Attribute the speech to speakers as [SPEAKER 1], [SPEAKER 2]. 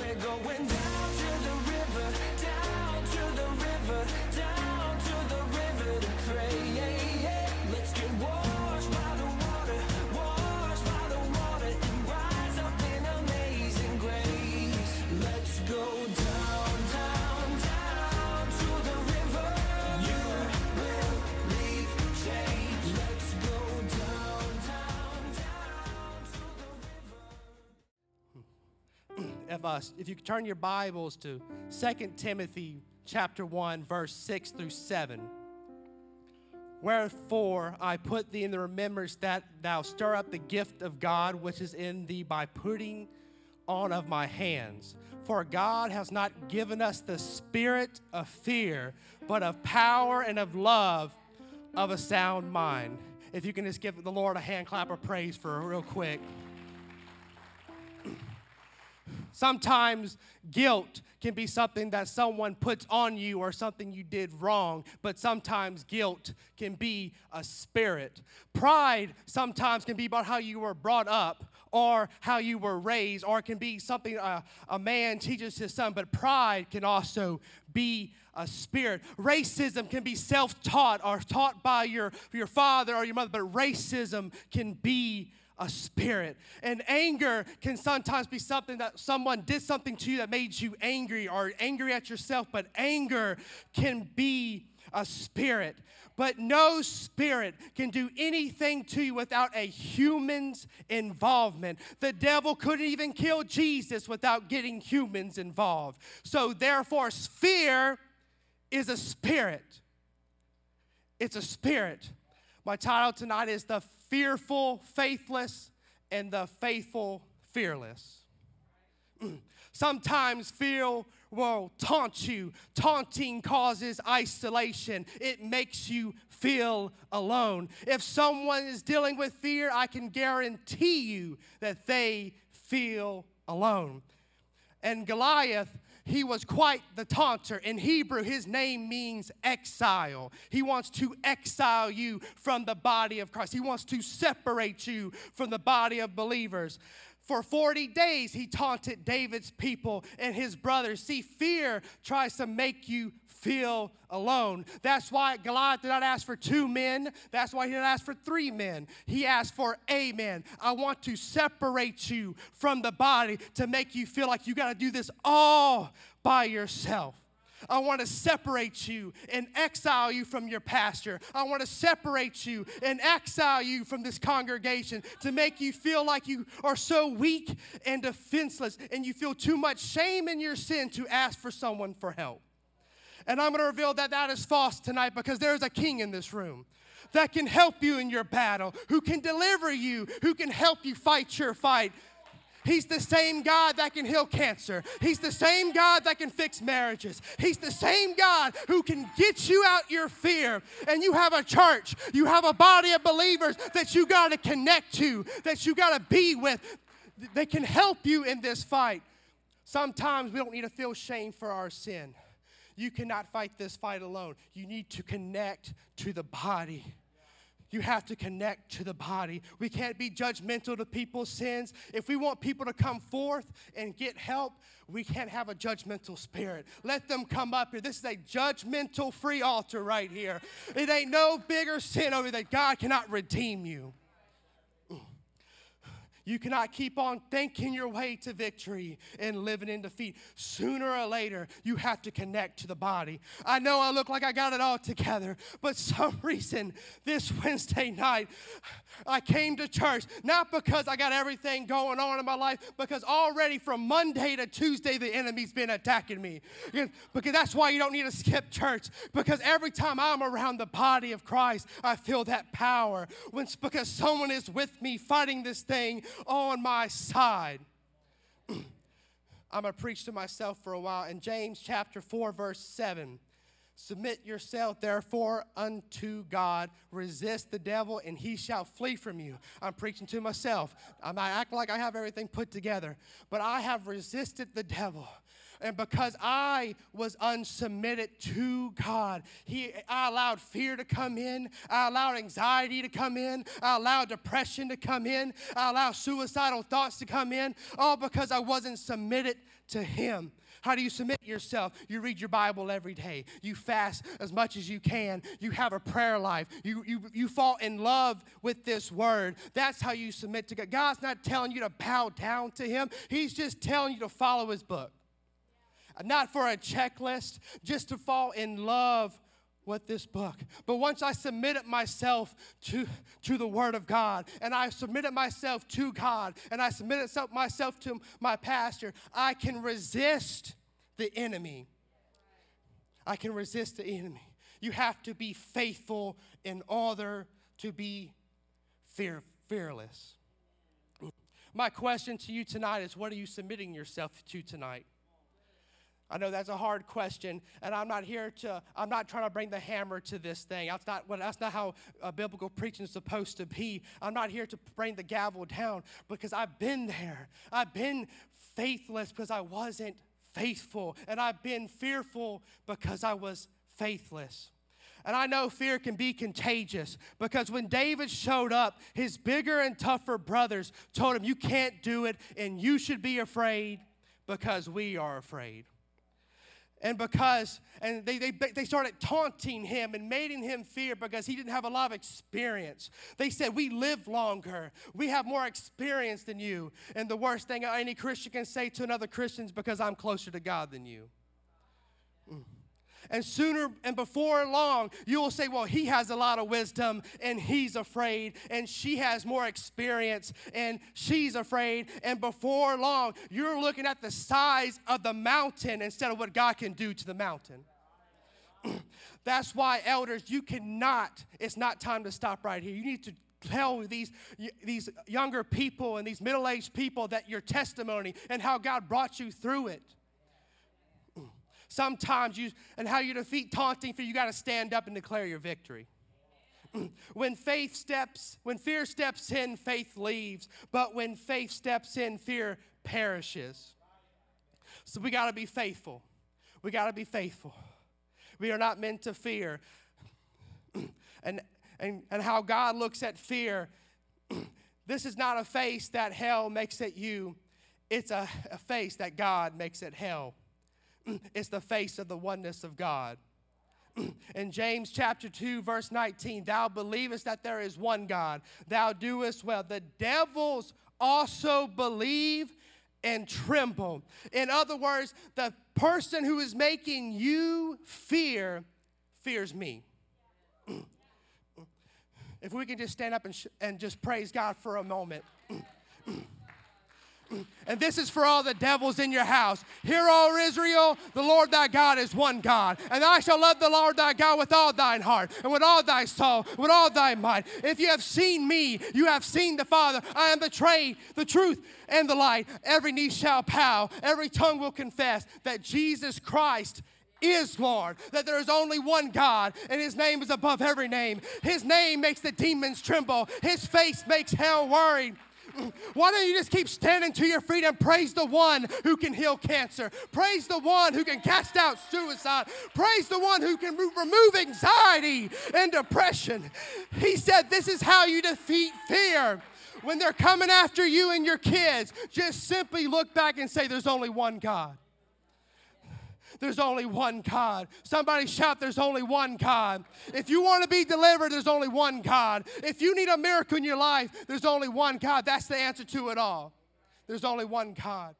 [SPEAKER 1] We're going down river.
[SPEAKER 2] if, you turn your Bibles to 2 Timothy chapter 1, verse 6 through 7. Wherefore I put thee in the remembrance that thou stir up the gift of God which is in thee by putting on of my hands. For God has not given us the spirit of fear, but of power and of love, of a sound mind. If you can just give the Lord a hand clap of praise for real quick. Sometimes guilt can be something that someone puts on you or something you did wrong, but sometimes guilt can be a spirit. Pride sometimes can be about how you were brought up or how you were raised, or it can be something uh, a man teaches his son, but pride can also be a spirit. Racism can be self taught or taught by your, your father or your mother, but racism can be a spirit. And anger can sometimes be something that someone did something to you that made you angry or angry at yourself, but anger can be a spirit. But no spirit can do anything to you without a human's involvement. The devil couldn't even kill Jesus without getting humans involved. So, therefore, fear is a spirit. It's a spirit. My title tonight is The Fearful Faithless and the Faithful Fearless. Sometimes fear will taunt you. Taunting causes isolation, it makes you feel alone. If someone is dealing with fear, I can guarantee you that they feel alone. And Goliath, he was quite the taunter. In Hebrew, his name means exile. He wants to exile you from the body of Christ, he wants to separate you from the body of believers. For 40 days, he taunted David's people and his brothers. See, fear tries to make you feel alone. That's why Goliath did not ask for two men. That's why he didn't ask for three men. He asked for a man. I want to separate you from the body to make you feel like you got to do this all by yourself. I want to separate you and exile you from your pastor. I want to separate you and exile you from this congregation to make you feel like you are so weak and defenseless and you feel too much shame in your sin to ask for someone for help. And I'm going to reveal that that is false tonight because there is a king in this room that can help you in your battle, who can deliver you, who can help you fight your fight. He's the same God that can heal cancer. He's the same God that can fix marriages. He's the same God who can get you out your fear. And you have a church, you have a body of believers that you got to connect to, that you got to be with. They can help you in this fight. Sometimes we don't need to feel shame for our sin. You cannot fight this fight alone. You need to connect to the body. You have to connect to the body. We can't be judgmental to people's sins. If we want people to come forth and get help, we can't have a judgmental spirit. Let them come up here. This is a judgmental free altar right here. It ain't no bigger sin over that God cannot redeem you. You cannot keep on thinking your way to victory and living in defeat. Sooner or later, you have to connect to the body. I know I look like I got it all together, but some reason this Wednesday night, I came to church not because I got everything going on in my life, because already from Monday to Tuesday, the enemy's been attacking me. Because that's why you don't need to skip church, because every time I'm around the body of Christ, I feel that power. When, because someone is with me fighting this thing on my side. I'm going to preach to myself for a while. In James chapter 4, verse 7, submit yourself therefore unto God, resist the devil, and he shall flee from you. I'm preaching to myself. I'm not acting like I have everything put together, but I have resisted the devil. And because I was unsubmitted to God, he, I allowed fear to come in. I allowed anxiety to come in. I allowed depression to come in. I allowed suicidal thoughts to come in, all because I wasn't submitted to Him. How do you submit yourself? You read your Bible every day. You fast as much as you can. You have a prayer life. You, you, you fall in love with this word. That's how you submit to God. God's not telling you to bow down to Him, He's just telling you to follow His book. Not for a checklist, just to fall in love with this book. But once I submitted myself to, to the Word of God, and I submitted myself to God, and I submitted myself to my pastor, I can resist the enemy. I can resist the enemy. You have to be faithful in order to be fear, fearless. My question to you tonight is what are you submitting yourself to tonight? I know that's a hard question, and I'm not here to, I'm not trying to bring the hammer to this thing. That's not, that's not how uh, biblical preaching is supposed to be. I'm not here to bring the gavel down because I've been there. I've been faithless because I wasn't faithful, and I've been fearful because I was faithless. And I know fear can be contagious because when David showed up, his bigger and tougher brothers told him, You can't do it, and you should be afraid because we are afraid. And because, and they, they, they started taunting him and making him fear because he didn't have a lot of experience. They said, We live longer. We have more experience than you. And the worst thing any Christian can say to another Christian is because I'm closer to God than you. Mm. And sooner and before long, you will say, Well, he has a lot of wisdom and he's afraid, and she has more experience and she's afraid. And before long, you're looking at the size of the mountain instead of what God can do to the mountain. That's why, elders, you cannot, it's not time to stop right here. You need to tell these, these younger people and these middle aged people that your testimony and how God brought you through it. Sometimes you, and how you defeat taunting fear, you got to stand up and declare your victory. when faith steps, when fear steps in, faith leaves. But when faith steps in, fear perishes. So we got to be faithful. We got to be faithful. We are not meant to fear. and, and, and how God looks at fear, this is not a face that hell makes at you, it's a, a face that God makes at hell. It's the face of the oneness of God. In James chapter 2, verse 19, thou believest that there is one God, thou doest well. The devils also believe and tremble. In other words, the person who is making you fear fears me. if we can just stand up and, sh- and just praise God for a moment. And this is for all the devils in your house. Hear, O Israel, the Lord thy God is one God. And thou shalt love the Lord thy God with all thine heart, and with all thy soul, with all thy might. If you have seen me, you have seen the Father. I am the trade, the truth, and the light. Every knee shall bow, every tongue will confess that Jesus Christ is Lord, that there is only one God, and His name is above every name. His name makes the demons tremble, His face makes hell worried. Why don't you just keep standing to your feet and praise the one who can heal cancer? Praise the one who can cast out suicide. Praise the one who can remove anxiety and depression. He said, This is how you defeat fear. When they're coming after you and your kids, just simply look back and say, There's only one God. There's only one God. Somebody shout, There's only one God. If you want to be delivered, there's only one God. If you need a miracle in your life, there's only one God. That's the answer to it all. There's only one God.